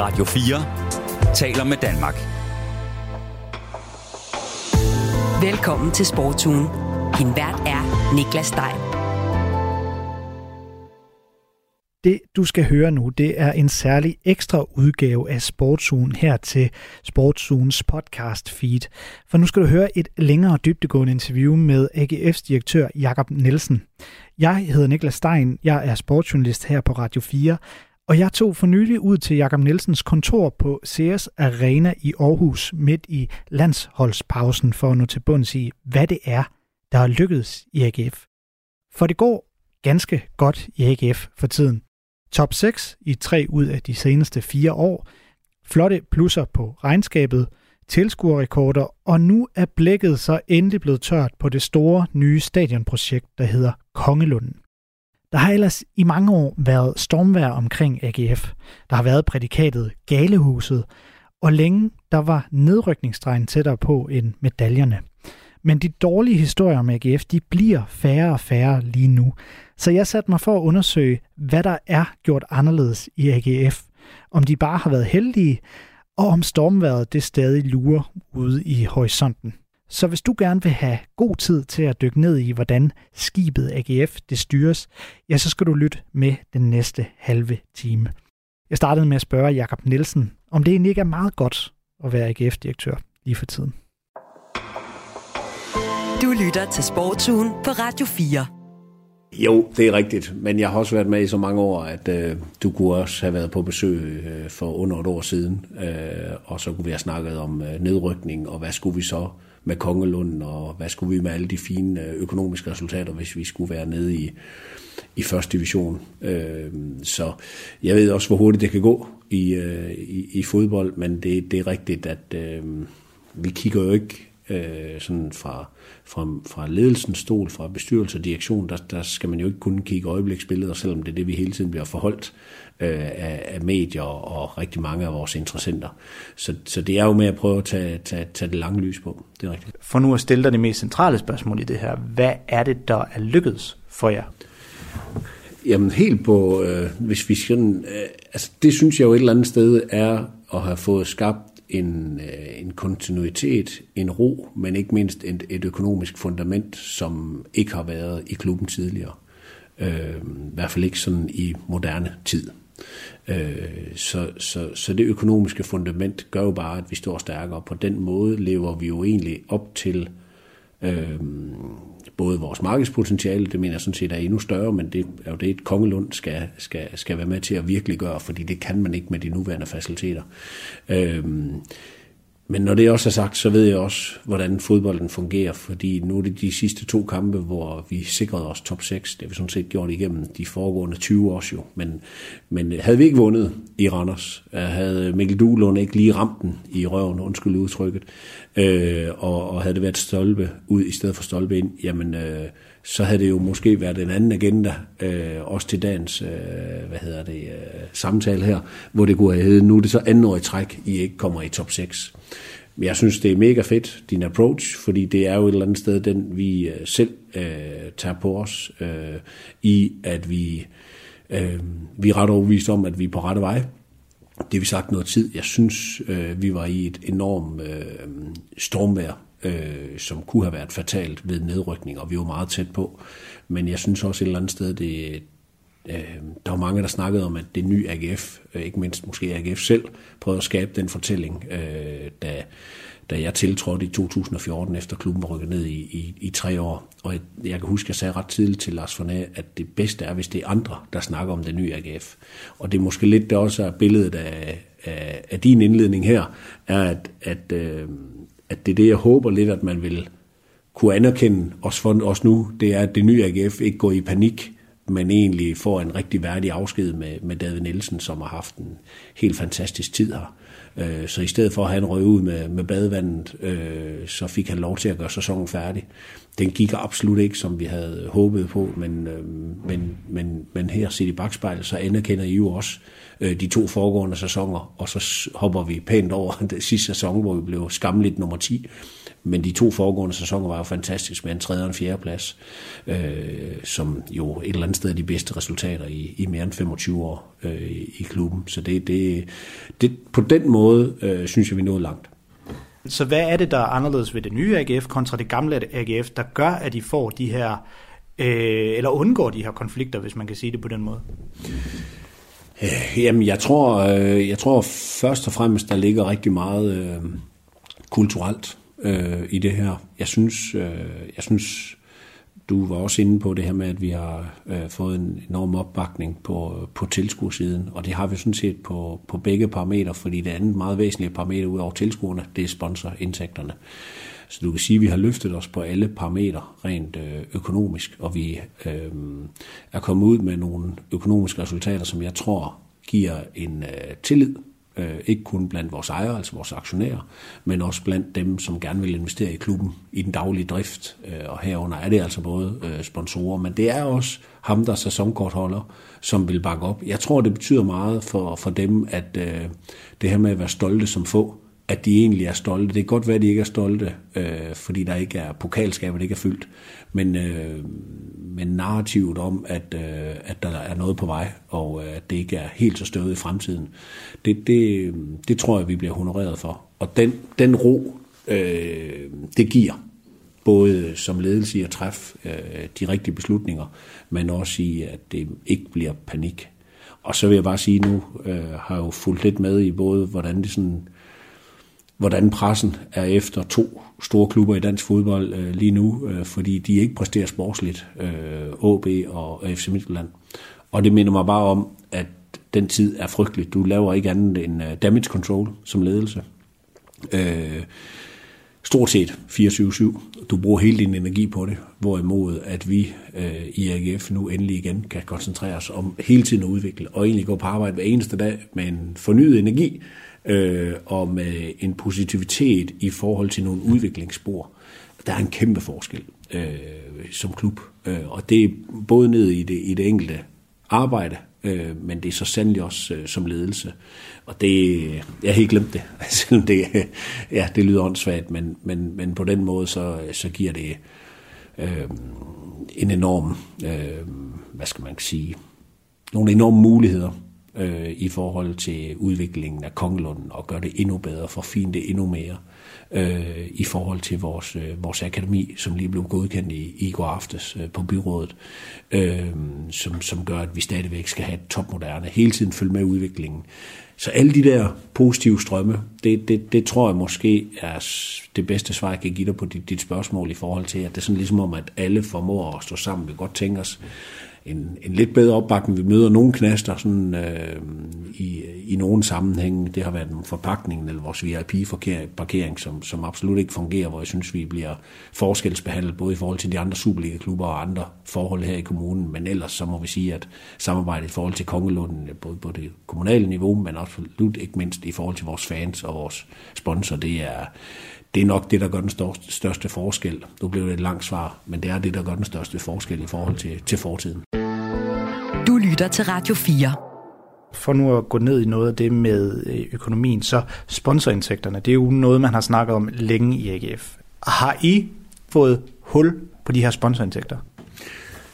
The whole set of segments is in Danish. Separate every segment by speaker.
Speaker 1: Radio 4 taler med Danmark.
Speaker 2: Velkommen til Sportsugen. Din vært er Niklas Stein.
Speaker 3: Det, du skal høre nu, det er en særlig ekstra udgave af Sportsugen her til Sportsugens podcast feed. For nu skal du høre et længere dybdegående interview med AGF's direktør Jakob Nielsen. Jeg hedder Niklas Stein, jeg er sportsjournalist her på Radio 4, og jeg tog for nylig ud til Jakob Nielsens kontor på CS Arena i Aarhus midt i landsholdspausen for at nå til bunds i, hvad det er, der har lykkedes i AGF. For det går ganske godt i AGF for tiden. Top 6 i tre ud af de seneste fire år, flotte plusser på regnskabet, tilskuerrekorder, og nu er blækket så endelig blevet tørt på det store nye stadionprojekt, der hedder Kongelunden. Der har ellers i mange år været stormvær omkring AGF. Der har været prædikatet Galehuset, og længe der var nedrykningsstregen tættere på end medaljerne. Men de dårlige historier om AGF, de bliver færre og færre lige nu. Så jeg satte mig for at undersøge, hvad der er gjort anderledes i AGF. Om de bare har været heldige, og om stormværet det stadig lurer ude i horisonten. Så hvis du gerne vil have god tid til at dykke ned i, hvordan skibet AGF det styres, ja, så skal du lytte med den næste halve time. Jeg startede med at spørge Jakob Nielsen, om det egentlig ikke er meget godt at være AGF-direktør lige for tiden.
Speaker 2: Du lytter til Sportsugen på Radio 4.
Speaker 4: Jo, det er rigtigt, men jeg har også været med i så mange år, at øh, du kunne også have været på besøg øh, for under et år siden, øh, og så kunne vi have snakket om øh, nedrykning, og hvad skulle vi så med Kongelund, og hvad skulle vi med alle de fine øh, økonomiske resultater, hvis vi skulle være nede i, i første division. Øh, så jeg ved også, hvor hurtigt det kan gå i, øh, i, i fodbold, men det, det er rigtigt, at øh, vi kigger jo ikke øh, sådan fra, fra, fra ledelsens stol, fra bestyrelse og direktion, der, der skal man jo ikke kun kigge øjebliksbilleder, selvom det er det, vi hele tiden bliver forholdt øh, af, af medier og rigtig mange af vores interessenter. Så, så det er jo med at prøve at tage, tage, tage det lange lys på. Det er rigtigt.
Speaker 3: For nu at stille dig det mest centrale spørgsmål i det her. Hvad er det, der er lykkedes for jer?
Speaker 4: Jamen helt på, øh, hvis vi skal, øh, altså det synes jeg jo et eller andet sted er at have fået skabt en, øh, en kontinuitet, en ro, men ikke mindst et, et økonomisk fundament, som ikke har været i klubben tidligere. Øh, I hvert fald ikke sådan i moderne tid. Øh, så, så, så det økonomiske fundament gør jo bare, at vi står stærkere. På den måde lever vi jo egentlig op til øh, både vores markedspotentiale, det mener jeg sådan set er endnu større, men det er jo det, et kongelund skal, skal, skal være med til at virkelig gøre, fordi det kan man ikke med de nuværende faciliteter. Øh, men når det også er sagt, så ved jeg også, hvordan fodbolden fungerer, fordi nu er det de sidste to kampe, hvor vi sikrede os top 6. Det har vi sådan set gjort igennem de foregående 20 år jo. Men, men havde vi ikke vundet i Randers, øh, havde Mikkel Duhlund ikke lige ramt den i røven, undskyld udtrykket, øh, og, og havde det været stolpe ud i stedet for stolpe ind, jamen øh, så havde det jo måske været en anden agenda, øh, også til dagens øh, hvad hedder det, øh, samtale her, hvor det kunne have heddet, nu er det så anden år i træk, I ikke kommer i top 6. Men jeg synes, det er mega fedt, din approach, fordi det er jo et eller andet sted, den vi øh, selv øh, tager på os, øh, i at vi, øh, vi er ret overbevist om, at vi er på rette vej. Det har vi sagt noget tid. Jeg synes, øh, vi var i et enormt øh, stormvejr, øh, som kunne have været fatalt ved nedrykning, og vi var meget tæt på. Men jeg synes også et eller andet sted, det, Øh, der var mange, der snakkede om, at det nye AGF, øh, ikke mindst måske AGF selv, prøvede at skabe den fortælling, øh, da, da jeg tiltrådte i 2014, efter klubben var rykket ned i, i, i tre år. Og jeg, jeg kan huske, at jeg sagde ret tidligt til Lars Fornæ, at det bedste er, hvis det er andre, der snakker om det nye AGF. Og det er måske lidt, der også er billedet af, af, af din indledning her, er, at, at, øh, at det er det, jeg håber lidt, at man vil kunne anerkende os for os nu, det er, at det nye AGF ikke går i panik, men egentlig får en rigtig værdig afsked med, med David Nielsen, som har haft en helt fantastisk tid her. Øh, så i stedet for at han røg ud med, med badevandet, øh, så fik han lov til at gøre sæsonen færdig. Den gik absolut ikke, som vi havde håbet på, men, øh, men, men, men her set i bagspejlet, så anerkender I jo også øh, de to foregående sæsoner, og så hopper vi pænt over den sidste sæson, hvor vi blev skamligt nummer 10. Men de to foregående sæsoner var jo fantastisk med en tredje og en fjerde plads, øh, som jo et eller andet sted er de bedste resultater i, i mere end 25 år. øh, i klubben. Så det, det, det, på den måde øh, synes jeg, vi nåede langt.
Speaker 3: Så hvad er det, der er anderledes ved det nye AGF kontra det gamle AGF, der gør, at de får de her, øh, eller undgår de her konflikter, hvis man kan sige det på den måde?
Speaker 4: Øh, jamen, jeg tror, øh, jeg tror først og fremmest, der ligger rigtig meget øh, kulturelt øh, i det her. Jeg synes, øh, jeg synes du var også inde på det her med, at vi har øh, fået en enorm opbakning på, på tilskuersiden, og det har vi sådan set på, på begge parametre, fordi det andet meget væsentlige parameter ud over tilskuerne, det er sponsorindtægterne. Så du kan sige, at vi har løftet os på alle parametre rent øh, økonomisk, og vi øh, er kommet ud med nogle økonomiske resultater, som jeg tror giver en øh, tillid Øh, ikke kun blandt vores ejere, altså vores aktionærer, men også blandt dem, som gerne vil investere i klubben i den daglige drift. Øh, og herunder er det altså både øh, sponsorer, men det er også ham, der er sæsonkortholder, som vil bakke op. Jeg tror, det betyder meget for, for dem, at det her med at være stolte som få, at de egentlig er stolte. Det kan godt være, at de ikke er stolte, øh, fordi der ikke er pokalskabet ikke er fyldt. Men, øh, men narrativet om, at, øh, at der er noget på vej, og øh, at det ikke er helt så støvet i fremtiden, det, det, det tror jeg, vi bliver honoreret for. Og den, den ro, øh, det giver, både som ledelse i at træffe øh, de rigtige beslutninger, men også i, at det ikke bliver panik. Og så vil jeg bare sige, nu øh, har jeg jo fulgt lidt med i både, hvordan det sådan hvordan pressen er efter to store klubber i dansk fodbold øh, lige nu, øh, fordi de ikke præsterer sportsligt, øh, AB og FC Midtjylland. Og det minder mig bare om, at den tid er frygtelig. Du laver ikke andet end øh, damage control som ledelse. Øh, stort set 24-7. Du bruger hele din energi på det, hvorimod at vi øh, i AGF nu endelig igen kan koncentrere os om hele tiden at udvikle, og egentlig gå på arbejde hver eneste dag med en fornyet energi, øh, og med en positivitet i forhold til nogle udviklingsspor. Der er en kæmpe forskel øh, som klub, øh, og det er både ned i det, i det enkelte arbejde, øh, men det er så sandelig også øh, som ledelse. Og det, jeg har helt glemt det, selvom det, øh, ja, det lyder åndssvagt, men, men, men på den måde, så, så giver det øh, en enorm, øh, hvad skal man sige, nogle enorme muligheder øh, i forhold til udviklingen af Kongelunden og gøre det endnu bedre, forfine det endnu mere øh, i forhold til vores, øh, vores akademi, som lige blev godkendt i, i går aftes øh, på byrådet, øh, som, som gør, at vi stadigvæk skal have et topmoderne, hele tiden følge med udviklingen. Så alle de der positive strømme, det, det, det tror jeg måske er det bedste svar, jeg kan give dig på dit, dit spørgsmål i forhold til, at det er sådan ligesom om, at alle formår at stå sammen. Vi godt tænke os, en, en lidt bedre opbakning. Vi møder nogle knaster sådan, øh, i, i nogle sammenhænge. Det har været forpakningen eller vores VIP-parkering, som, som absolut ikke fungerer, hvor jeg synes, vi bliver forskelsbehandlet både i forhold til de andre Superliga-klubber og andre forhold her i kommunen. Men ellers så må vi sige, at samarbejdet i forhold til Kongelunden, både på det kommunale niveau, men absolut ikke mindst i forhold til vores fans og vores sponsor, det er, det er nok det, der gør den største, største forskel. Nu blev det et langt svar, men det er det, der gør den største forskel i forhold til, til fortiden.
Speaker 2: Du lytter til Radio 4.
Speaker 3: For nu at gå ned i noget af det med øh, økonomien, så sponsorindtægterne, det er jo noget, man har snakket om længe i AGF. Har I fået hul på de her sponsorindtægter?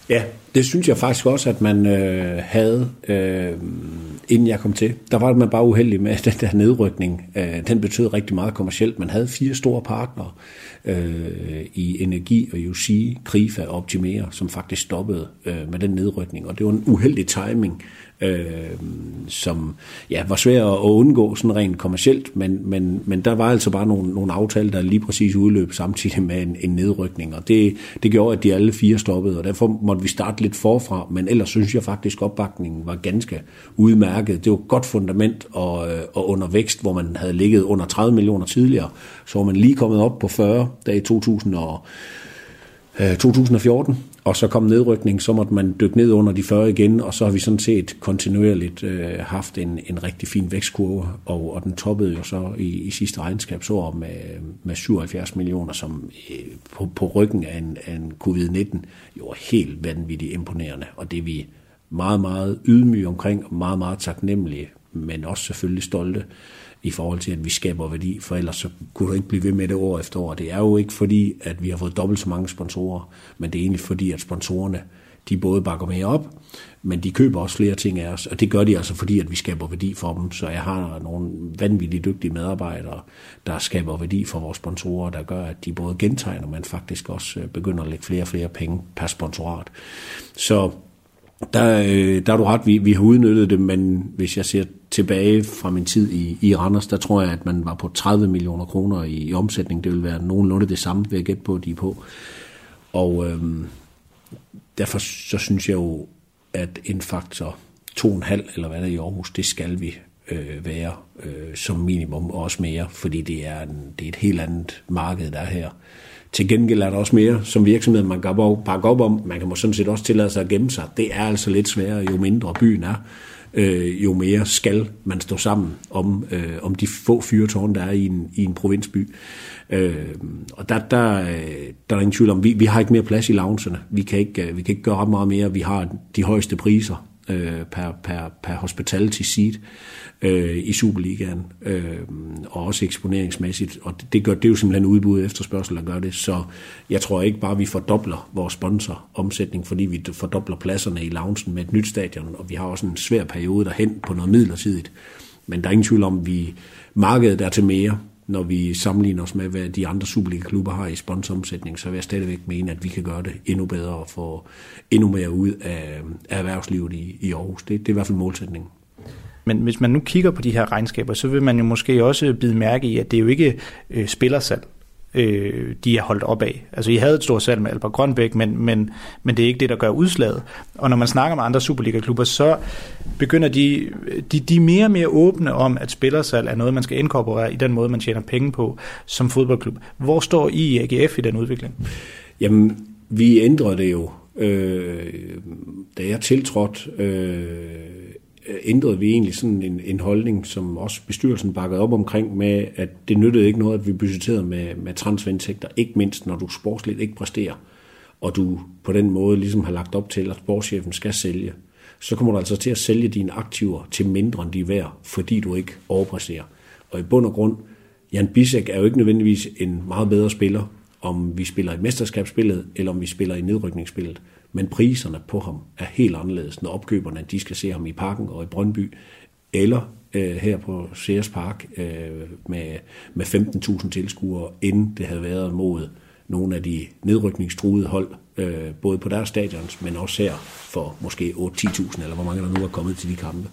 Speaker 4: Ja, det synes jeg faktisk også, at man øh, havde, øh, inden jeg kom til. Der var man bare uheldig med, at den der nedrykning, øh, den betød rigtig meget kommercielt. Man havde fire store partnere øh, i Energi og UC, Krifa og Optimere, som faktisk stoppede øh, med den nedrykning. Og det var en uheldig timing, øh, som ja, var svær at undgå sådan rent kommercielt, men, men, men der var altså bare nogle, nogle aftaler, der lige præcis udløb samtidig med en, en nedrykning, og det, det gjorde, at de alle fire stoppede, og derfor måtte vi starte lidt forfra, men ellers synes jeg faktisk, at opbakningen var ganske udmærket. Det var et godt fundament og, øh, og under vækst, hvor man havde ligget under 30 millioner tidligere, så var man lige kommet op på 40, der i 2000 og, øh, 2014, og så kom nedrykning, så måtte man dykke ned under de 40 igen, og så har vi sådan set kontinuerligt øh, haft en, en rigtig fin vækstkurve, og, og den toppede jo så i, i sidste regnskabsår med, med 77 millioner, som øh, på, på ryggen af en, af en covid-19 jo er helt vanvittigt imponerende, og det er vi meget, meget ydmyge omkring, og meget, meget taknemmelige, men også selvfølgelig stolte i forhold til, at vi skaber værdi, for ellers så kunne du ikke blive ved med det år efter år. Det er jo ikke fordi, at vi har fået dobbelt så mange sponsorer, men det er egentlig fordi, at sponsorerne de både bakker mere op, men de køber også flere ting af os, og det gør de altså fordi, at vi skaber værdi for dem. Så jeg har nogle vanvittigt dygtige medarbejdere, der skaber værdi for vores sponsorer, der gør, at de både gentegner, men faktisk også øh, begynder at lægge flere og flere penge per sponsorat. Så der, øh, der er du ret, vi, vi har udnyttet det, men hvis jeg ser tilbage fra min tid i, i Randers, der tror jeg, at man var på 30 millioner kroner i, i omsætning. Det vil være nogenlunde det samme, ved at gætte på, de er på. Og øh, derfor så synes jeg jo, at en faktor 2,5 eller hvad der er i Aarhus, det skal vi øh, være øh, som minimum, og også mere, fordi det er, en, det er et helt andet marked, der er her. Til gengæld er der også mere som virksomhed, man kan pakke op om. Man kan måske sådan set også tillade sig at gemme sig. Det er altså lidt sværere, jo mindre byen er. Øh, jo mere skal man stå sammen om, øh, om de få fyrtårne, der er i en, i en provinsby. Øh, og der, der, der er ingen tvivl om, vi, vi har ikke mere plads i loungerne. Vi kan ikke, øh, vi kan ikke gøre ret meget mere. Vi har de højeste priser øh, per, per, per hospitality seat øh, i Superligaen, øh, og også eksponeringsmæssigt. Og det, det, gør, det er jo simpelthen udbud efterspørgsel, der gør det. Så jeg tror ikke bare, vi fordobler vores sponsoromsætning, fordi vi fordobler pladserne i loungen med et nyt stadion, og vi har også en svær periode derhen på noget midlertidigt. Men der er ingen tvivl om, at vi markedet er til mere, når vi sammenligner os med, hvad de andre Superliga-klubber har i sponsoromsætning, så vil jeg stadigvæk mene, at vi kan gøre det endnu bedre og få endnu mere ud af, af erhvervslivet i, i Aarhus. Det, det er i hvert fald målsætningen.
Speaker 3: Men hvis man nu kigger på de her regnskaber, så vil man jo måske også bide mærke i, at det er jo ikke øh, spillersalg, øh, de er holdt op af. Altså, I havde et stort salg med Albert Grønbæk, men, men, men det er ikke det, der gør udslaget. Og når man snakker med andre Superliga-klubber, så begynder de, de, de mere og mere åbne om, at spillersalg er noget, man skal inkorporere i den måde, man tjener penge på som fodboldklub. Hvor står I i AGF i den udvikling?
Speaker 4: Jamen, vi ændrede det jo. Øh, da jeg tiltrådte, øh, Øh, ændrede vi egentlig sådan en, en holdning, som også bestyrelsen bakkede op omkring med, at det nyttede ikke noget, at vi budgetterede med, med transferindtægter, ikke mindst når du sportsligt ikke præsterer, og du på den måde ligesom har lagt op til, at sportschefen skal sælge så kommer du altså til at sælge dine aktiver til mindre end de er værd, fordi du ikke overpræsterer. Og i bund og grund, Jan Bisek er jo ikke nødvendigvis en meget bedre spiller, om vi spiller i mesterskabsspillet, eller om vi spiller i nedrykningsspillet. Men priserne på ham er helt anderledes, når opkøberne de skal se ham i parken og i Brøndby, eller øh, her på Sears Park øh, med, med 15.000 tilskuere, inden det havde været mod nogle af de nedrykningstruede hold, øh, både på deres stadions, men også her for måske 8-10.000, eller hvor mange der nu er kommet til de kampe.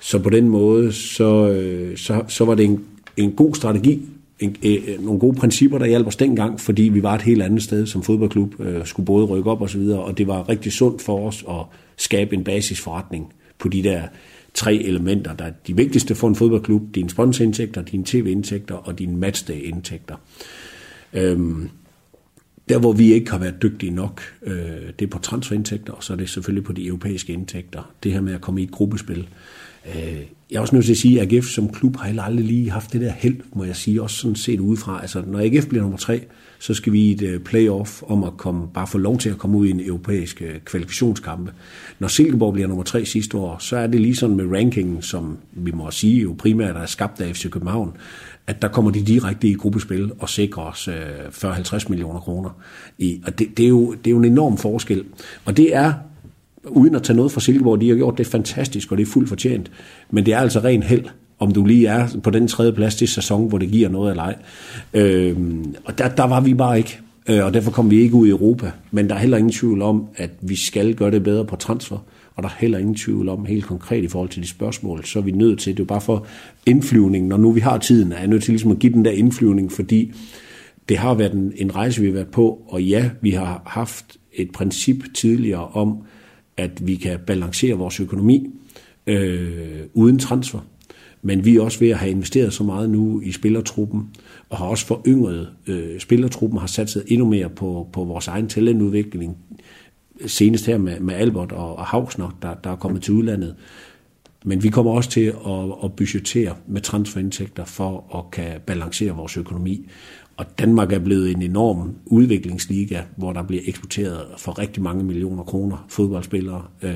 Speaker 4: Så på den måde, så, øh, så, så var det en, en god strategi, en, øh, nogle gode principper, der hjalp os dengang, fordi vi var et helt andet sted som fodboldklub, øh, skulle både rykke op og så videre, og det var rigtig sundt for os at skabe en basisforretning på de der tre elementer, der er de vigtigste for en fodboldklub, dine sponsorindtægter, dine tv-indtægter og dine matchday-indtægter. Øhm, der, hvor vi ikke har været dygtige nok, øh, det er på transferindtægter, og så er det selvfølgelig på de europæiske indtægter. Det her med at komme i et gruppespil. Øh, Øh, jeg er også nødt til at sige, at AGF som klub har heller aldrig lige haft det der held, må jeg sige, også sådan set udefra. Altså, når AGF bliver nummer tre, så skal vi i et øh, playoff om at komme, bare få lov til at komme ud i en europæisk øh, kvalifikationskampe. Når Silkeborg bliver nummer tre sidste år, så er det lige sådan med rankingen, som vi må sige jo primært er skabt af FC København, at der kommer de direkte i gruppespil og sikrer os 40-50 millioner kroner. I, og det, det, er jo, det er jo en enorm forskel. Og det er, uden at tage noget fra Silkeborg, de har gjort det fantastisk, og det er fuldt fortjent. Men det er altså ren held, om du lige er på den tredje plads til sæson, hvor det giver noget eller ej. Øh, og der, der var vi bare ikke. Øh, og derfor kom vi ikke ud i Europa. Men der er heller ingen tvivl om, at vi skal gøre det bedre på transfer og der er heller ingen tvivl om, helt konkret i forhold til de spørgsmål, så er vi nødt til, det er jo bare for indflyvning, når nu vi har tiden, er jeg nødt til ligesom at give den der indflyvning, fordi det har været en, en rejse, vi har været på, og ja, vi har haft et princip tidligere om, at vi kan balancere vores økonomi øh, uden transfer. Men vi er også ved at have investeret så meget nu i spillertruppen, og har også foryngret øh, spillertruppen, har sat sig endnu mere på, på vores egen talentudvikling senest her med, med Albert og, og Hausner, der, der er kommet til udlandet. Men vi kommer også til at, at budgettere med transferindtægter for at kan balancere vores økonomi og Danmark er blevet en enorm udviklingsliga, hvor der bliver eksporteret for rigtig mange millioner kroner fodboldspillere. Øh,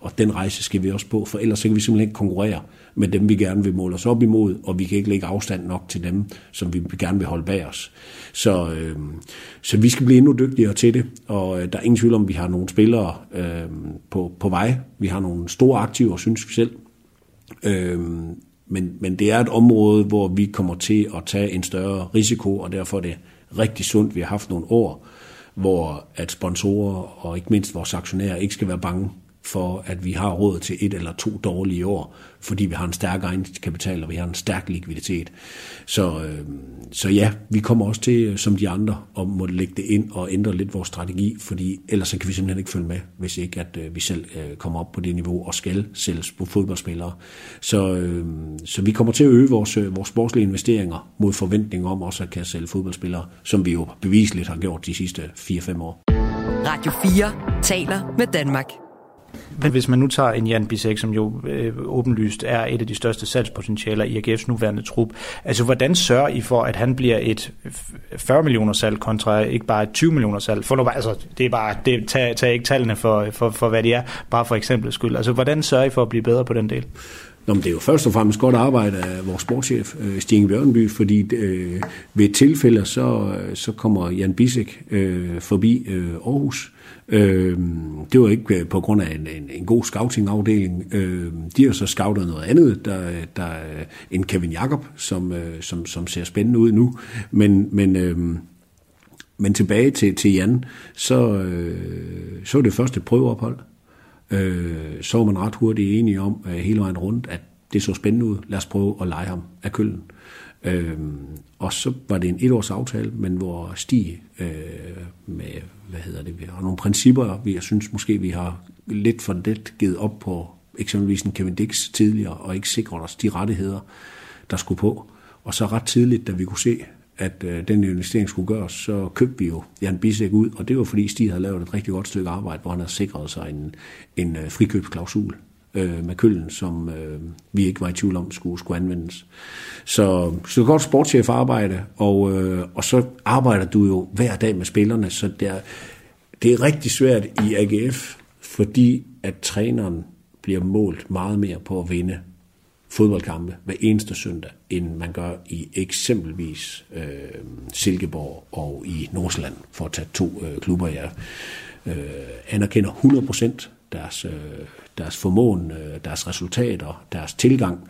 Speaker 4: og den rejse skal vi også på, for ellers så kan vi simpelthen ikke konkurrere med dem, vi gerne vil måle os op imod, og vi kan ikke lægge afstand nok til dem, som vi gerne vil holde bag os. Så, øh, så vi skal blive endnu dygtigere til det, og øh, der er ingen tvivl om, at vi har nogle spillere øh, på, på vej. Vi har nogle store aktiver, synes vi selv. Øh, men, men det er et område, hvor vi kommer til at tage en større risiko, og derfor er det rigtig sundt, vi har haft nogle år, hvor at sponsorer og ikke mindst vores aktionærer ikke skal være bange for, at vi har råd til et eller to dårlige år, fordi vi har en stærk egenkapital, og vi har en stærk likviditet. Så, øh, så ja, vi kommer også til, øh, som de andre, at måtte lægge det ind og ændre lidt vores strategi, fordi ellers så kan vi simpelthen ikke følge med, hvis ikke at øh, vi selv øh, kommer op på det niveau og skal sælges på fodboldspillere. Så, øh, så vi kommer til at øge vores, øh, vores sportslige investeringer mod forventning om også at kan sælge fodboldspillere, som vi jo bevisligt har gjort de sidste 4-5 år.
Speaker 2: Radio 4 taler med Danmark.
Speaker 3: Men hvis man nu tager en Jan Bisek, som jo øh, åbenlyst er et af de største salgspotentialer i AGF's nuværende trup, altså hvordan sørger I for, at han bliver et 40 millioner salg kontra ikke bare et 20 millioner salg? For nu, altså, det er bare, det, tag, tag ikke tallene for, for, for, hvad de er, bare for eksempel skyld. Altså hvordan sørger I for at blive bedre på den del?
Speaker 4: Nå, men det er jo først og fremmest godt arbejde af vores sportschef, øh, Stine Bjørnby, fordi øh, ved tilfælde, så, øh, så kommer Jan Bisek øh, forbi øh, Aarhus, Øh, det var ikke øh, på grund af en, en, en god scouting-afdeling. Øh, de har så scoutet noget andet, der, der øh, en Kevin Jakob, som, øh, som, som ser spændende ud nu. Men, men, øh, men tilbage til, til Jan, så, øh, så var det første prøveophold. Øh, så var man ret hurtigt enige om øh, hele vejen rundt, at det så spændende ud. Lad os prøve at lege ham af køllen. Øhm, og så var det en etårs aftale, men hvor Stig øh, med, hvad hedder det, vi har nogle principper, vi jeg synes måske, vi har lidt for let givet op på eksempelvis en Kevin Dix tidligere, og ikke sikret os de rettigheder, der skulle på. Og så ret tidligt, da vi kunne se, at øh, den investering skulle gøres, så købte vi jo Jan Bisek ud, og det var fordi Stig havde lavet et rigtig godt stykke arbejde, hvor han havde sikret sig en, en øh, frikøbsklausul øh, med køllen, som øh, vi ikke var i tvivl om skulle, skulle anvendes. Så, så godt sportschef arbejde, og, øh, og så arbejder du jo hver dag med spillerne, så det er, det er rigtig svært i AGF, fordi at træneren bliver målt meget mere på at vinde fodboldkampe hver eneste søndag, end man gør i eksempelvis øh, Silkeborg og i Nordsjælland, for at tage to øh, klubber, jeg øh, anerkender 100% deres, øh, deres formåen, øh, deres resultater, deres tilgang,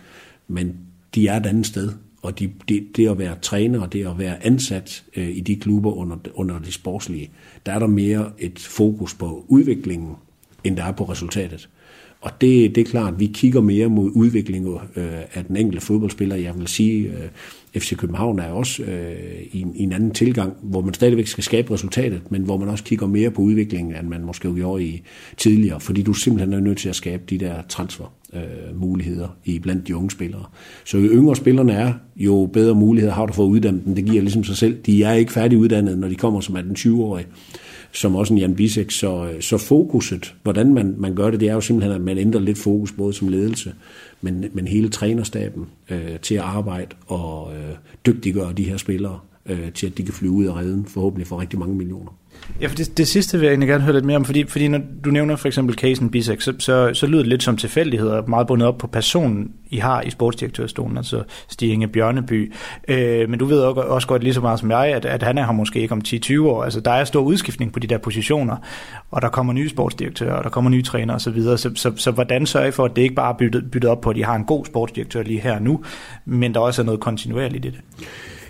Speaker 4: men de er et andet sted, og de, de, det at være træner, og det at være ansat øh, i de klubber under, under de sportslige, der er der mere et fokus på udviklingen, end der er på resultatet. Og det, det er klart, at vi kigger mere mod udviklingen øh, af den enkelte fodboldspiller. Jeg vil sige, øh, FC København er også øh, i, en, i en anden tilgang, hvor man stadigvæk skal skabe resultatet, men hvor man også kigger mere på udviklingen, end man måske gjorde i tidligere, fordi du simpelthen er nødt til at skabe de der transfer øh, muligheder i blandt de unge spillere. Så jo yngre spillerne er, jo bedre muligheder har du for at uddanne dem. Det giver ligesom sig selv. De er ikke færdiguddannede, når de kommer som 18-20-årige som også en Jan Bisek. Så, øh, så fokuset, hvordan man, man gør det, det er jo simpelthen, at man ændrer lidt fokus, både som ledelse, men, men hele trænerstaben øh, til at arbejde og øh, dygtiggøre de her spillere øh, til, at de kan flyve ud af redden, forhåbentlig for rigtig mange millioner.
Speaker 3: Ja, for det, det sidste vil jeg egentlig gerne høre lidt mere om, fordi, fordi når du nævner for eksempel casen Bisek, så, så, så lyder det lidt som tilfældigheder, meget bundet op på personen, I har i sportsdirektørstolen, altså Stig Inge Bjørneby. Øh, men du ved også godt lige så meget som jeg, at, at han er her måske ikke om 10-20 år. Altså der er stor udskiftning på de der positioner, og der kommer nye sportsdirektører, og der kommer nye trænere osv. Så, videre. så, så, så hvordan sørger I for, at det ikke bare er byttet, byttet op på, at I har en god sportsdirektør lige her nu, men der også er noget kontinuerligt i det?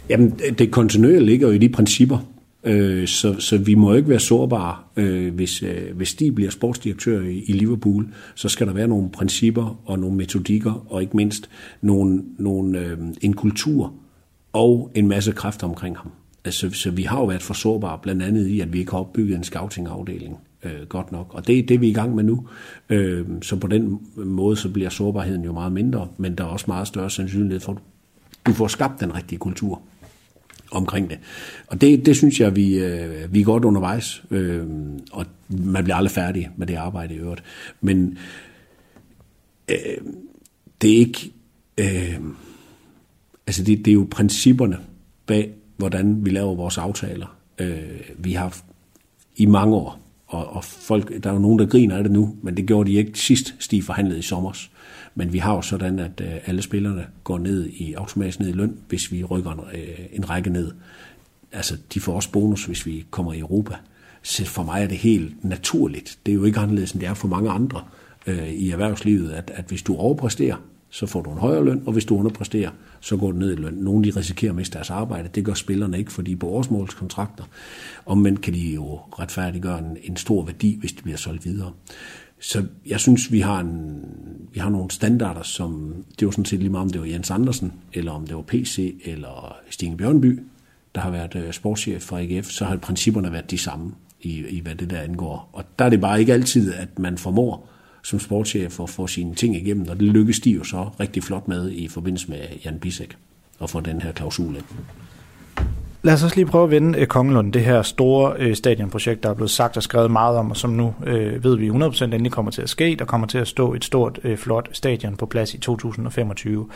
Speaker 4: Jamen, det kontinuerlige ligger jo i de principper, Øh, så, så vi må ikke være sårbare. Øh, hvis, øh, hvis de bliver sportsdirektør i, i Liverpool, så skal der være nogle principper og nogle metodikker, og ikke mindst nogle, nogle, øh, en kultur og en masse kræfter omkring ham. Altså, så vi har jo været for sårbare, blandt andet i, at vi ikke har opbygget en scouting-afdeling øh, godt nok. Og det, det er vi i gang med nu. Øh, så på den måde, så bliver sårbarheden jo meget mindre, men der er også meget større sandsynlighed for, at du får skabt den rigtige kultur omkring det. Og det, det synes jeg, vi, øh, vi er godt undervejs, øh, og man bliver aldrig færdig med det arbejde i øvrigt. Men øh, det er ikke... Øh, altså det, det er jo principperne bag hvordan vi laver vores aftaler. Øh, vi har i mange år, og, og folk, der er jo nogen, der griner af det nu, men det gjorde de ikke sidst, Stig forhandlede i sommer. Men vi har jo sådan, at øh, alle spillerne går ned i automatisk ned i løn, hvis vi rykker en, øh, en række ned. Altså, de får også bonus, hvis vi kommer i Europa. Så for mig er det helt naturligt. Det er jo ikke anderledes, end det er for mange andre øh, i erhvervslivet, at, at hvis du overpræsterer, så får du en højere løn, og hvis du underpræsterer, så går du ned i løn. Nogle de risikerer at miste deres arbejde. Det gør spillerne ikke, fordi på årsmålskontrakter. Omvendt kan de jo retfærdiggøre en, en stor værdi, hvis de bliver solgt videre. Så jeg synes, vi har, en, vi har nogle standarder, som det var sådan set lige meget, om det var Jens Andersen, eller om det var PC, eller Stine Bjørnby, der har været øh, sportschef for AGF, så har principperne været de samme i, i hvad det der angår. Og der er det bare ikke altid, at man formår som sportschef at få sine ting igennem, og det lykkes de jo så rigtig flot med i forbindelse med Jan Bisek og få den her klausul ind.
Speaker 3: Lad os også lige prøve at vende øh, Kongelund, det her store øh, stadionprojekt, der er blevet sagt og skrevet meget om, og som nu øh, ved vi 100% endelig kommer til at ske. Der kommer til at stå et stort, øh, flot stadion på plads i 2025.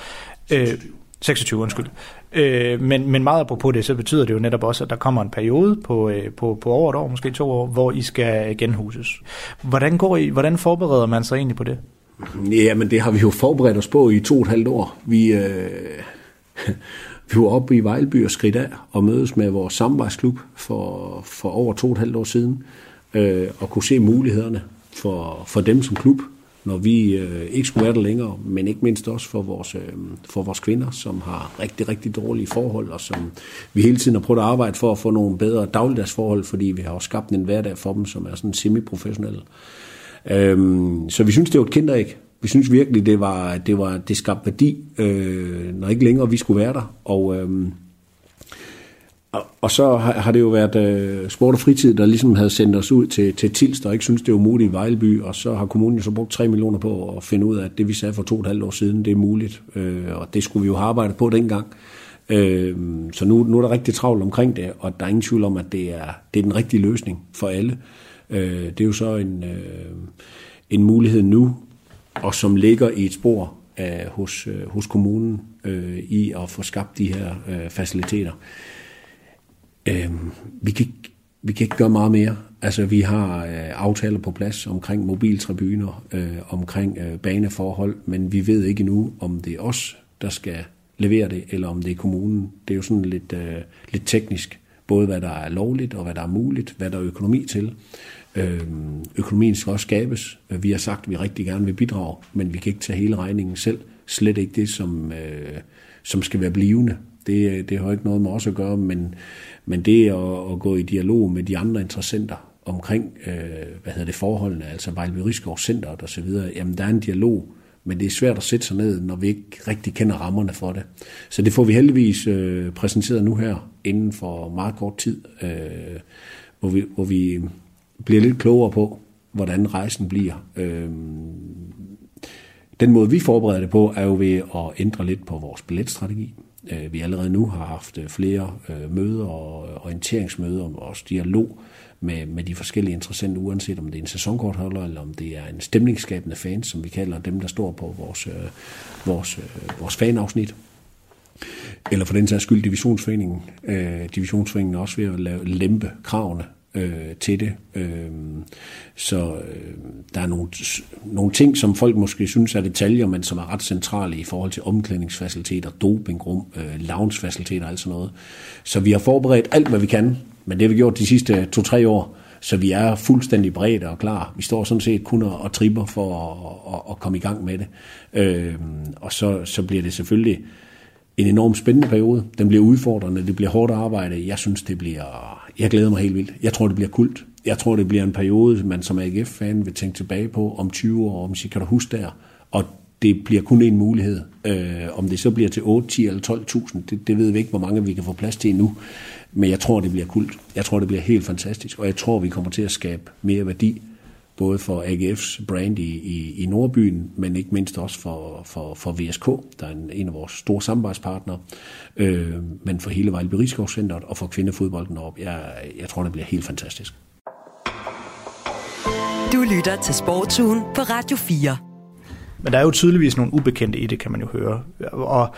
Speaker 3: 26. Øh, 26, undskyld. Øh, men, men meget på det, så betyder det jo netop også, at der kommer en periode på, øh, på, på over et år, måske to år, hvor I skal øh, genhuses. Hvordan, går I, hvordan forbereder man sig egentlig på det?
Speaker 4: Ja, men det har vi jo forberedt os på i to og et halvt år. Vi, øh, vi var oppe i Vejleby og skridt af og mødes med vores samarbejdsklub for, for over to og et halvt år siden øh, og kunne se mulighederne for, for dem som klub når vi øh, ikke skulle være der længere, men ikke mindst også for vores, øh, for vores kvinder, som har rigtig, rigtig dårlige forhold, og som vi hele tiden har prøvet at arbejde for at få nogle bedre dagligdagsforhold, fordi vi har også skabt en hverdag for dem, som er sådan semi-professionelle. Øhm, så vi synes, det var et kinderæg. Vi synes virkelig, det var, det var det skabte værdi, øh, når ikke længere vi skulle være der. Og, øh, og, og så har, har det jo været øh, sport og fritid, der ligesom havde sendt os ud til, til Tils, der ikke synes det var muligt i Vejleby, og så har kommunen jo så brugt 3 millioner på at finde ud af, at det vi sagde for to og et halvt år siden, det er muligt, øh, og det skulle vi jo have arbejdet på dengang. Øh, så nu, nu er der rigtig travlt omkring det, og der er ingen tvivl om, at det er, det er den rigtige løsning for alle. Øh, det er jo så en, øh, en mulighed nu, og som ligger i et spor af, hos, øh, hos kommunen øh, i at få skabt de her øh, faciliteter. Øh, vi, kan ikke, vi kan ikke gøre meget mere. Altså, vi har øh, aftaler på plads omkring mobiltribuner, øh, omkring øh, baneforhold, men vi ved ikke endnu, om det er os, der skal levere det, eller om det er kommunen. Det er jo sådan lidt, øh, lidt teknisk, både hvad der er lovligt og hvad der er muligt, hvad der er økonomi til. Øh, økonomien skal også skabes. Vi har sagt, at vi rigtig gerne vil bidrage, men vi kan ikke tage hele regningen selv. Slet ikke det, som, øh, som skal være blivende. Det, det har ikke noget med os at gøre, men, men det at, at gå i dialog med de andre interessenter omkring, øh, hvad hedder det, forholdene, altså Vejleby Rigskov Centeret og så videre, jamen der er en dialog, men det er svært at sætte sig ned, når vi ikke rigtig kender rammerne for det. Så det får vi heldigvis øh, præsenteret nu her, inden for meget kort tid, øh, hvor, vi, hvor vi bliver lidt klogere på, hvordan rejsen bliver. Øh, den måde, vi forbereder det på, er jo ved at ændre lidt på vores billetstrategi. Øh, vi allerede nu har haft øh, flere øh, møder og orienteringsmøder og også dialog med, med de forskellige interessenter, uanset om det er en sæsonkortholder, eller om det er en stemningsskabende fan, som vi kalder dem, der står på vores, vores, vores fanafsnit. Eller for den sags skyld divisionsforeningen. divisionsforeningen er også ved at lave, lempe kravene øh, til det. Øh, så øh, der er nogle, nogle ting, som folk måske synes er detaljer, men som er ret centrale i forhold til omklædningsfaciliteter, dopingrum, øh, loungefaciliteter og alt sådan noget. Så vi har forberedt alt, hvad vi kan, men det har vi gjort de sidste to-tre år, så vi er fuldstændig brede og klar. Vi står sådan set kun og, og tripper for at, at, at komme i gang med det. Øh, og så, så bliver det selvfølgelig en enormt spændende periode. Den bliver udfordrende, det bliver hårdt arbejde. Jeg synes, det bliver... Jeg glæder mig helt vildt. Jeg tror, det bliver kult. Jeg tror, det bliver en periode, man som AGF-fan vil tænke tilbage på om 20 år, om sige, kan du huske der? Og det bliver kun en mulighed. Øh, om det så bliver til 8, 10 eller 12.000, det, det ved vi ikke, hvor mange vi kan få plads til endnu. Men jeg tror, det bliver kult. Jeg tror, det bliver helt fantastisk. Og jeg tror, vi kommer til at skabe mere værdi både for AGF's brand i, i, i Nordbyen, men ikke mindst også for, for, for VSK, der er en, en af vores store samarbejdspartnere, øh, men for hele Vejleby Rigskovscenteret og for kvindefodbolden op. Jeg, jeg tror, det bliver helt fantastisk.
Speaker 2: Du lytter til Sportsugen på Radio 4.
Speaker 3: Men der er jo tydeligvis nogle ubekendte i det, kan man jo høre. Og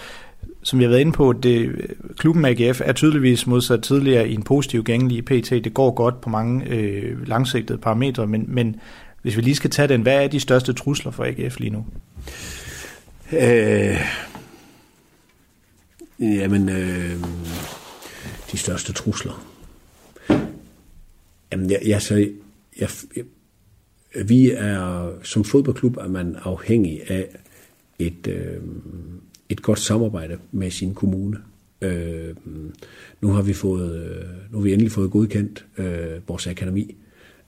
Speaker 3: som vi har været inde på, det, klubben AGF er tydeligvis modsat tidligere i en positiv gængelig PT. Det går godt på mange øh, langsigtede parametre, men, men hvis vi lige skal tage den, hvad er de største trusler for AGF lige nu?
Speaker 4: Øh, jamen, øh, de største trusler. Jamen, jeg, jeg, så, jeg, jeg, vi er, som fodboldklub er man afhængig af et, øh, et godt samarbejde med sin kommune. Øh, nu har vi fået, øh, nu har vi endelig fået godkendt øh, vores akademi,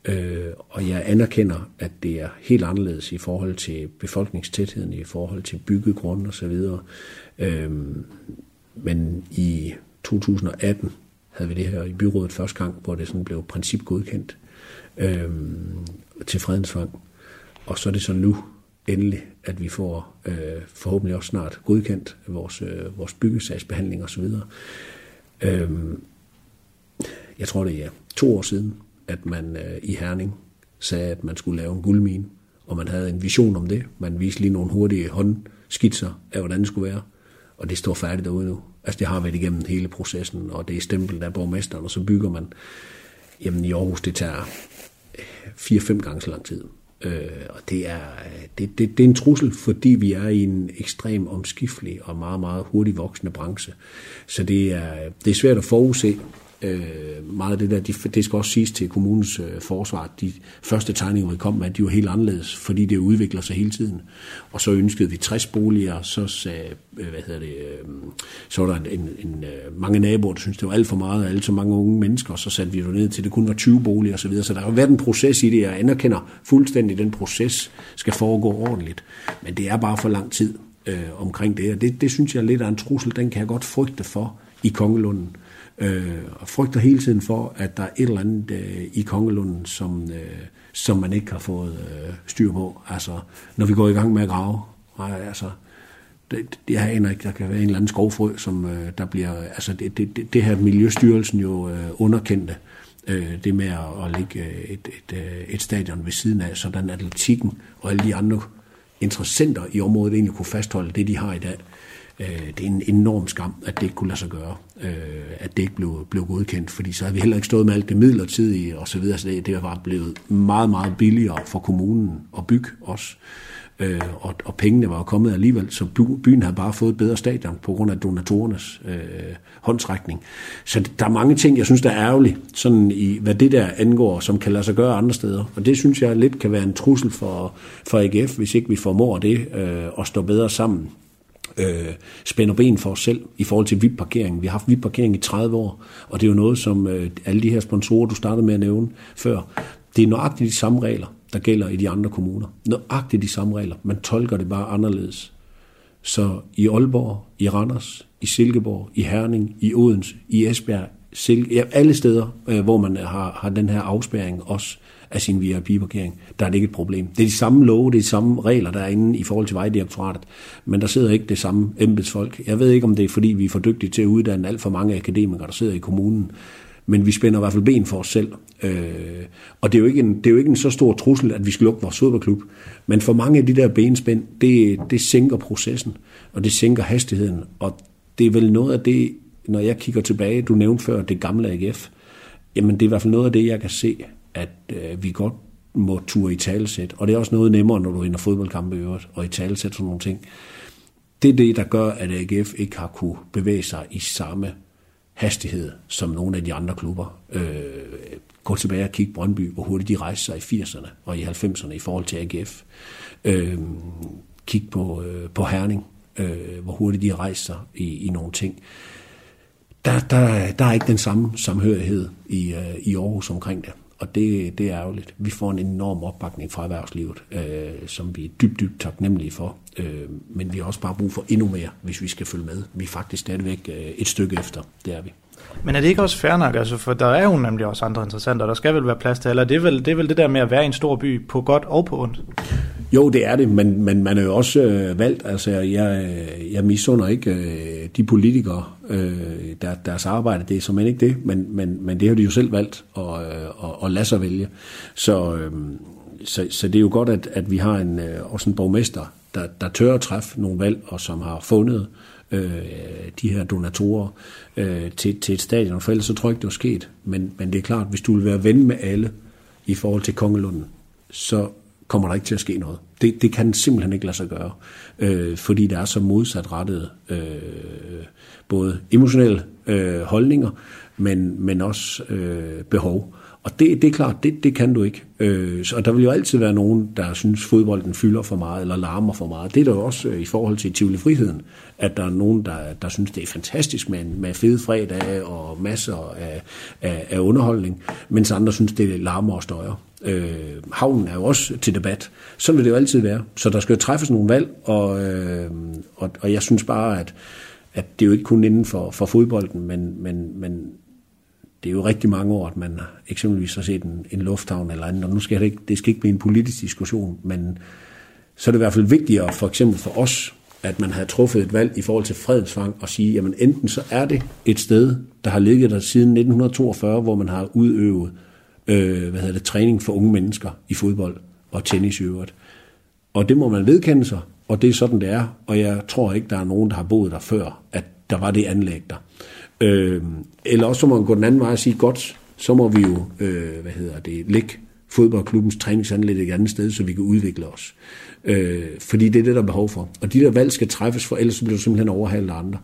Speaker 4: øh, og jeg anerkender, at det er helt anderledes i forhold til befolkningstætheden, i forhold til byggegrund og så videre. Øh, men i 2018 havde vi det her i byrådet første gang, hvor det sådan blev princip godkendt øh, til fredensfang. Og så er det så nu, endelig, at vi får øh, forhåbentlig også snart godkendt vores, øh, vores byggesagsbehandling osv. Øhm, jeg tror, det er to år siden, at man øh, i Herning sagde, at man skulle lave en guldmine, og man havde en vision om det. Man viste lige nogle hurtige håndskitser af, hvordan det skulle være, og det står færdigt derude nu. Altså det har været igennem hele processen, og det er stemplet af borgmesteren, og så bygger man. Jamen i Aarhus, det tager øh, fire-fem gange så lang tid. Øh, og det er, øh, det, det, det er en trussel, fordi vi er i en ekstrem omskiftelig og meget, meget hurtigt voksende branche. Så det er, det er svært at forudse, øh, meget af det der, de, det skal også siges til kommunens øh, forsvar, de første tegninger, vi kom med, de var helt anderledes, fordi det udvikler sig hele tiden. Og så ønskede vi 60 boliger, så sagde, øh, hvad hedder det, øh, så var der en, en, en, øh, mange naboer, der syntes, det var alt for meget, og alt så mange unge mennesker, så satte vi det ned til, det kun var 20 boliger osv., så, videre. så der har været en proces i det, jeg anerkender fuldstændig, den proces skal foregå ordentligt, men det er bare for lang tid øh, omkring det, og det, det synes jeg lidt er en trussel, den kan jeg godt frygte for i Kongelunden øh, Øh, og frygter hele tiden for, at der er et eller andet øh, i Kongelunden, som, øh, som man ikke har fået øh, styr på. Altså, når vi går i gang med at grave, nej, altså, det, det jeg aner ikke, der kan være en eller anden skovfrø, som øh, der bliver, altså det, det, det her Miljøstyrelsen jo øh, underkendte, øh, det med at, at lægge øh, et, et, øh, et stadion ved siden af, sådan atletikken og alle de andre interessenter i området egentlig kunne fastholde det, de har i dag. Øh, det er en enorm skam, at det ikke kunne lade sig gøre, øh, at det ikke blev, blev godkendt, fordi så havde vi heller ikke stået med alt det midlertidige og så videre, så det, det var blevet meget, meget billigere for kommunen at bygge os, Øh, og, og pengene var kommet alligevel, så byen havde bare fået et bedre stadion på grund af donatorernes øh, håndtrækning. Så der er mange ting, jeg synes, der er ærgerligt, sådan i, hvad det der angår, som kan lade sig gøre andre steder. Og det synes jeg lidt kan være en trussel for, for AGF, hvis ikke vi formår det øh, og stå bedre sammen øh, spænder ben for os selv i forhold til VIP-parkering. Vi har haft VIP-parkering i 30 år, og det er jo noget, som øh, alle de her sponsorer, du startede med at nævne før, det er nøjagtigt de samme regler, der gælder i de andre kommuner. Nøjagtigt de samme regler. Man tolker det bare anderledes. Så i Aalborg, i Randers, i Silkeborg, i Herning, i Odense, i Esbjerg, Silke, ja, alle steder, øh, hvor man har, har den her afspæring også, af sin VIP-parkering. Der er det ikke et problem. Det er de samme love, det er de samme regler, der er inde i forhold til vejdirektoratet, men der sidder ikke det samme embedsfolk. Jeg ved ikke, om det er fordi, vi er for dygtige til at uddanne alt for mange akademikere, der sidder i kommunen, men vi spænder i hvert fald ben for os selv. Øh, og det er, jo ikke en, det er jo ikke en så stor trussel, at vi skal lukke vores fodboldklub. Men for mange af de der benspænd, det, det sænker processen, og det sænker hastigheden. Og det er vel noget af det, når jeg kigger tilbage, du nævnte før det gamle AGF, jamen det er i hvert fald noget af det, jeg kan se, at øh, vi godt må ture i talesæt. Og det er også noget nemmere, når du ender fodboldkampe i øvrigt, og i talesæt sådan nogle ting. Det er det, der gør, at AGF ikke har kunne bevæge sig i samme hastighed som nogle af de andre klubber. Øh, gå tilbage og kigge Brøndby, hvor hurtigt de rejste sig i 80'erne og i 90'erne i forhold til AGF. Øh, kig på, øh, på Herning, øh, hvor hurtigt de rejste sig i, i nogle ting. Der, der, der er ikke den samme samhørighed i, øh, i Aarhus omkring det og det, det er ærgerligt. Vi får en enorm opbakning fra erhvervslivet, øh, som vi er dybt, dybt taknemmelige for. Øh, men vi har også bare brug for endnu mere, hvis vi skal følge med. Vi er faktisk stadigvæk øh, et stykke efter, det er vi.
Speaker 3: Men er det ikke også fair nok, altså, for der er jo nemlig også andre interessenter, der skal vel være plads til, eller det er vel det, er vel det der med at være i en stor by på godt og på ondt?
Speaker 4: Jo, det er det, men, men man er jo også øh, valgt, altså jeg, jeg misunder ikke øh, de politikere, øh, der, deres arbejde, det er som ikke det, men, men, men det har de jo selv valgt at, øh, at, at lade sig vælge. Så, øh, så, så det er jo godt, at, at vi har en, øh, også en borgmester, der, der tør at træffe nogle valg, og som har fundet øh, de her donatorer øh, til, til et stadion, for ellers så tror jeg ikke, det var sket. Men, men det er klart, hvis du vil være ven med alle i forhold til Kongelunden, så kommer der ikke til at ske noget. Det, det kan simpelthen ikke lade sig gøre, øh, fordi der er så modsatrettede øh, både emotionelle øh, holdninger, men, men også øh, behov. Og det, det er klart, det, det kan du ikke. Øh, og der vil jo altid være nogen, der synes, fodbolden fylder for meget, eller larmer for meget. Det er der jo også øh, i forhold til Tivoli-friheden, at der er nogen, der, der synes, det er fantastisk med, med fede fredag og masser af, af, af underholdning, mens andre synes, det larmer og støjer. Øh, havnen er jo også til debat. Sådan vil det jo altid være. Så der skal jo træffes nogle valg, og, øh, og, og jeg synes bare, at, at det er jo ikke kun inden for, for fodbolden, men, men, men det er jo rigtig mange år, at man eksempelvis har set en, en lufthavn eller andet, og nu skal det ikke, det skal ikke blive en politisk diskussion, men så er det i hvert fald vigtigere for eksempel for os, at man havde truffet et valg i forhold til fredensfang og sige, jamen enten så er det et sted, der har ligget der siden 1942, hvor man har udøvet øh, hvad hedder det, træning for unge mennesker i fodbold og tennis i øvrigt. Og det må man vedkende sig, og det er sådan, det er. Og jeg tror ikke, der er nogen, der har boet der før, at der var det anlæg der. Øh, eller også så må man gå den anden vej og sige, godt, så må vi jo, øh, hvad hedder det, lægge fodboldklubbens træningsanlæg et andet sted, så vi kan udvikle os. Øh, fordi det er det, der er behov for. Og de der valg skal træffes, for ellers bliver du simpelthen overhalet af andre.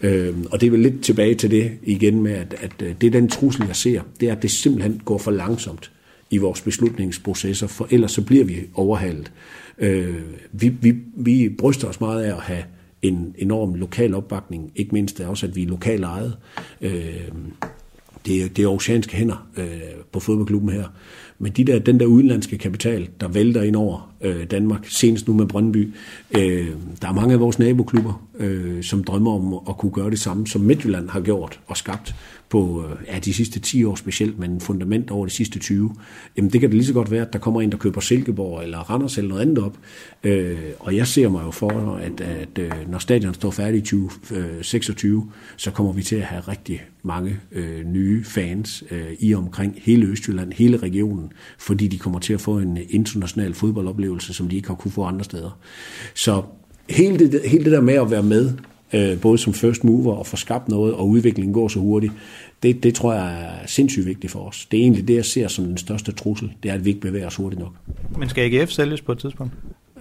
Speaker 4: Øh, og det er vel lidt tilbage til det igen med, at, at øh, det er den trussel, jeg ser, det er, at det simpelthen går for langsomt i vores beslutningsprocesser, for ellers så bliver vi overhalet. Øh, vi, vi, vi bryster os meget af at have en enorm lokal opbakning, ikke mindst er også, at vi er lokalt ejet. Øh, det, er, det er oceanske hænder øh, på fodboldklubben her. Men de der, den der udenlandske kapital, der vælter ind over øh, Danmark, senest nu med Brøndby, øh, der er mange af vores naboklubber, øh, som drømmer om at kunne gøre det samme, som Midtjylland har gjort og skabt på øh, ja, de sidste 10 år specielt, men fundament over de sidste 20, jamen det kan det lige så godt være, at der kommer en, der køber Silkeborg eller Randers eller noget andet op. Øh, og jeg ser mig jo for, at, at øh, når stadion står færdig i 2026, øh, så kommer vi til at have rigtig mange øh, nye fans øh, i omkring hele Østjylland, hele regionen, fordi de kommer til at få en international fodboldoplevelse, som de ikke har kunne få andre steder. Så hele det, hele det der med at være med øh, både som first mover og få skabt noget, og udviklingen går så hurtigt, det, det tror jeg er sindssygt vigtigt for os. Det er egentlig det, jeg ser som den største trussel, det er, at vi ikke bevæger os hurtigt nok.
Speaker 3: Men skal AGF sælges på et tidspunkt?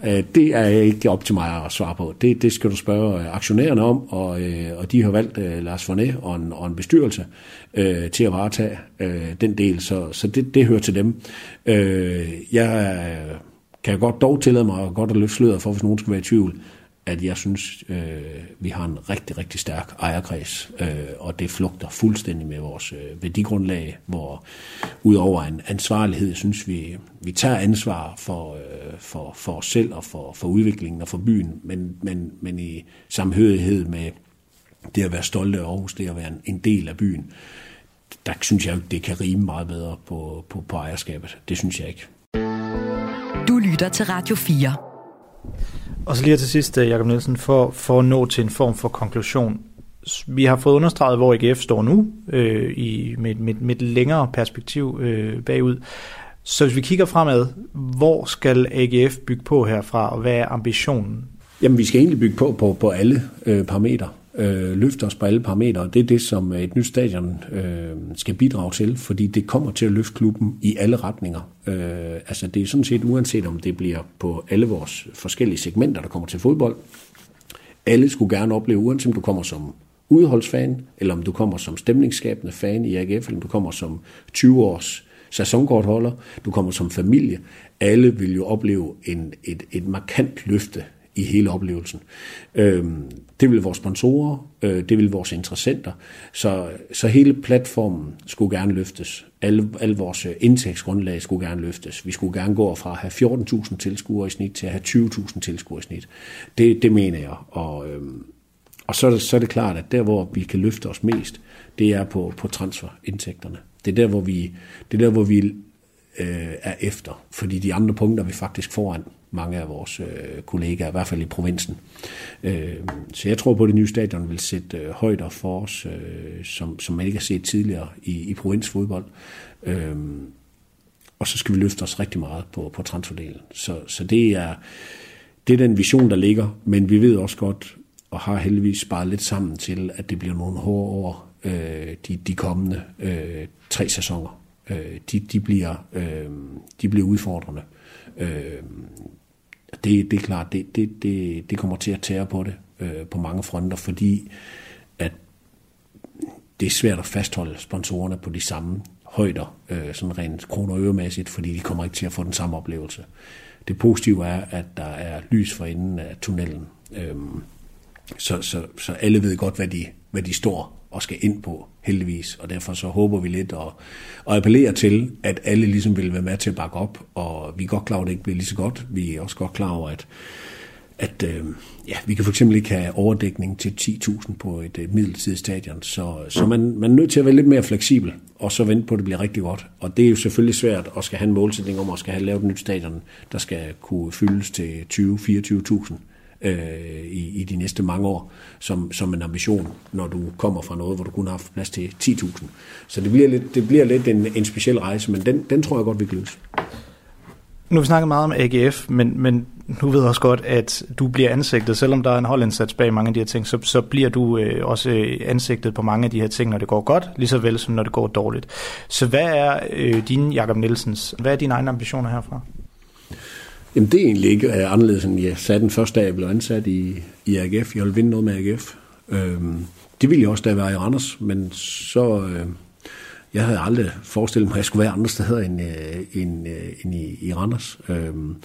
Speaker 4: Øh, det er ikke op til mig at svare på. Det, det skal du spørge øh, aktionærerne om, og, øh, og de har valgt Lars Fornet og en, og en bestyrelse øh, til at varetage øh, den del, så, så det, det hører til dem. Øh, jeg kan godt dog tillade mig at godt at løfte sløret for, hvis nogen skal være i tvivl at jeg synes, øh, vi har en rigtig, rigtig stærk ejerkreds, øh, og det flugter fuldstændig med vores øh, værdigrundlag, hvor udover en ansvarlighed, synes vi, vi tager ansvar for, øh, for, for os selv og for, for udviklingen og for byen, men, men, men i samhørighed med det at være stolte af Aarhus, det at være en, en del af byen, der synes jeg, det kan rime meget bedre på, på, på ejerskabet. Det synes jeg ikke.
Speaker 2: Du lytter til Radio 4.
Speaker 3: Og så lige til sidst, øh, Jakob Nielsen, for, for at nå til en form for konklusion. Vi har fået understreget, hvor AGF står nu, øh, i, med, med, med et længere perspektiv øh, bagud. Så hvis vi kigger fremad, hvor skal AGF bygge på herfra, og hvad er ambitionen?
Speaker 4: Jamen, vi skal egentlig bygge på på, på alle øh, parametre øh, løfte os på alle parametre. Det er det, som øh, et nyt stadion øh, skal bidrage til, fordi det kommer til at løfte klubben i alle retninger. Øh, altså det er sådan set uanset om det bliver på alle vores forskellige segmenter, der kommer til fodbold. Alle skulle gerne opleve, uanset om du kommer som udholdsfan, eller om du kommer som stemningsskabende fan i AGF, eller om du kommer som 20 års sæsonkortholder, du kommer som familie. Alle vil jo opleve en, et, et markant løfte i hele oplevelsen. Øhm, det vil vores sponsorer, øh, det vil vores interessenter, så, så hele platformen skulle gerne løftes. Alle, alle vores øh, indtægtsgrundlag skulle gerne løftes. Vi skulle gerne gå fra at have 14.000 tilskuere i snit til at have 20.000 tilskuere i snit. Det, det mener jeg. Og, øhm, og så, er det, så er det klart, at der hvor vi kan løfte os mest, det er på, på transferindtægterne. Det er der, hvor vi, det er der, hvor vi øh, er efter, fordi de andre punkter er vi faktisk foran mange af vores øh, kollegaer, i hvert fald i provinsen. Øh, så jeg tror på, at det nye stadion vil sætte øh, højder for os, øh, som, som man ikke har set tidligere i, i provinsfodbold. Øh, og så skal vi løfte os rigtig meget på, på transferdelen. Så, så det, er, det er den vision, der ligger, men vi ved også godt, og har heldigvis sparet lidt sammen til, at det bliver nogle hårde år øh, de, de kommende øh, tre sæsoner. Øh, de, de, bliver, øh, de bliver udfordrende. Øh, det, det er klart, det, det, det, det kommer til at tære på det øh, på mange fronter, fordi at det er svært at fastholde sponsorerne på de samme højder, øh, sådan rent kroner og øremæssigt, fordi de kommer ikke til at få den samme oplevelse. Det positive er, at der er lys for enden af tunnelen. Øh, så, så, så alle ved godt, hvad de, hvad de står og skal ind på, heldigvis. Og derfor så håber vi lidt og, og appellerer til, at alle ligesom vil være med til at bakke op. Og vi er godt klar over, at det ikke bliver lige så godt. Vi er også godt klar over, at, at øh, ja, vi kan for eksempel ikke have overdækning til 10.000 på et, øh, midlertidigt stadion. Så, så man, man er nødt til at være lidt mere fleksibel, og så vente på, at det bliver rigtig godt. Og det er jo selvfølgelig svært at skal have en målsætning om at skal have lavet et nyt stadion, der skal kunne fyldes til 20-24.000 øh, i, i de næste mange år som, som en ambition, når du kommer fra noget, hvor du kun har haft plads til 10.000. Så det bliver lidt, det bliver lidt en, en speciel rejse, men den, den tror jeg godt, vi kan løse.
Speaker 3: Nu har vi snakket meget om AGF, men, men nu ved jeg også godt, at du bliver ansigtet, selvom der er en holdindsats bag mange af de her ting, så, så bliver du øh, også øh, ansigtet på mange af de her ting, når det går godt, lige så vel som når det går dårligt. Så hvad er øh, din, Jakob Nielsens, hvad er dine egne ambitioner herfra?
Speaker 4: Jamen det er egentlig ikke uh, anderledes, end jeg sagde den første dag, jeg blev ansat i, i AGF. Jeg ville vinde noget med AGF. Øhm, det ville jeg også, da være i Randers, men så... Øh, jeg havde aldrig forestillet mig, at jeg skulle være andre steder end, øh, end, øh, end i, i Randers. Øhm,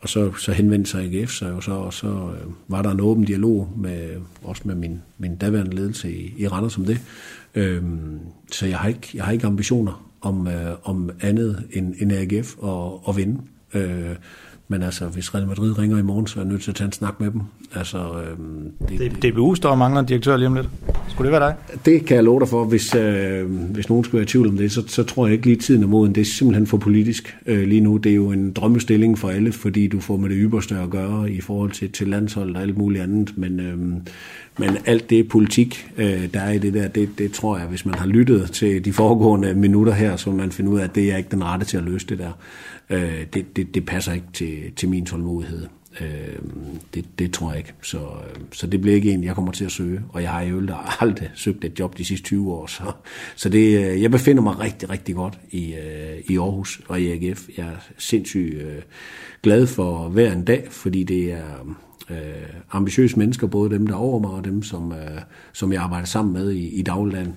Speaker 4: og så, så henvendte sig AGF sig jo så, og så øh, var der en åben dialog med, også med min, min daværende ledelse i, i Randers om det. Øhm, så jeg har ikke, jeg har ikke ambitioner om, øh, om andet end, end AGF og, og vinde. Øh, men altså, hvis Real Madrid ringer i morgen, så er jeg nødt til at tage en snak med dem. Altså, øhm,
Speaker 3: det, det, DBU står og mangler en direktør lige om lidt. Skulle det være dig?
Speaker 4: Det kan jeg love dig for. Hvis, øh, hvis nogen skulle være i tvivl om det, så, så tror jeg ikke lige tiden er moden. Det er simpelthen for politisk øh, lige nu. Det er jo en drømmestilling for alle, fordi du får med det ypperste at gøre i forhold til, til landshold og alt muligt andet. Men, øh, men alt det politik, øh, der er i det der, det, det tror jeg, hvis man har lyttet til de foregående minutter her, så man finde ud af, at det er ikke den rette til at løse det der. Øh, det, det, det passer ikke til, til min tålmodighed. Øh, det, det tror jeg ikke. Så, øh, så det bliver ikke en, jeg kommer til at søge. Og jeg har jo aldrig søgt et job de sidste 20 år. Så, så det, øh, jeg befinder mig rigtig, rigtig godt i, øh, i Aarhus og i AGF. Jeg er sindssygt øh, glad for hver en dag, fordi det er øh, ambitiøse mennesker, både dem, der er over mig, og dem, som, øh, som jeg arbejder sammen med i, i dagligdagen.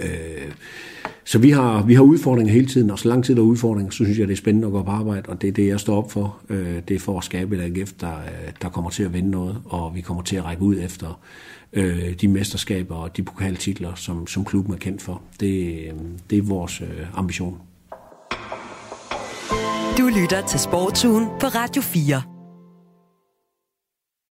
Speaker 4: Øh, så vi har, vi har udfordringer hele tiden, og så lang tid der er udfordringer, så synes jeg, det er spændende at gå på arbejde, og det er det, jeg står op for. Øh, det er for at skabe et AGF, der, øh, der kommer til at vinde noget, og vi kommer til at række ud efter øh, de mesterskaber og de pokaltitler, som, som klubben er kendt for. Det, det er vores ambition.
Speaker 2: Du lytter til Sportsugen på Radio 4.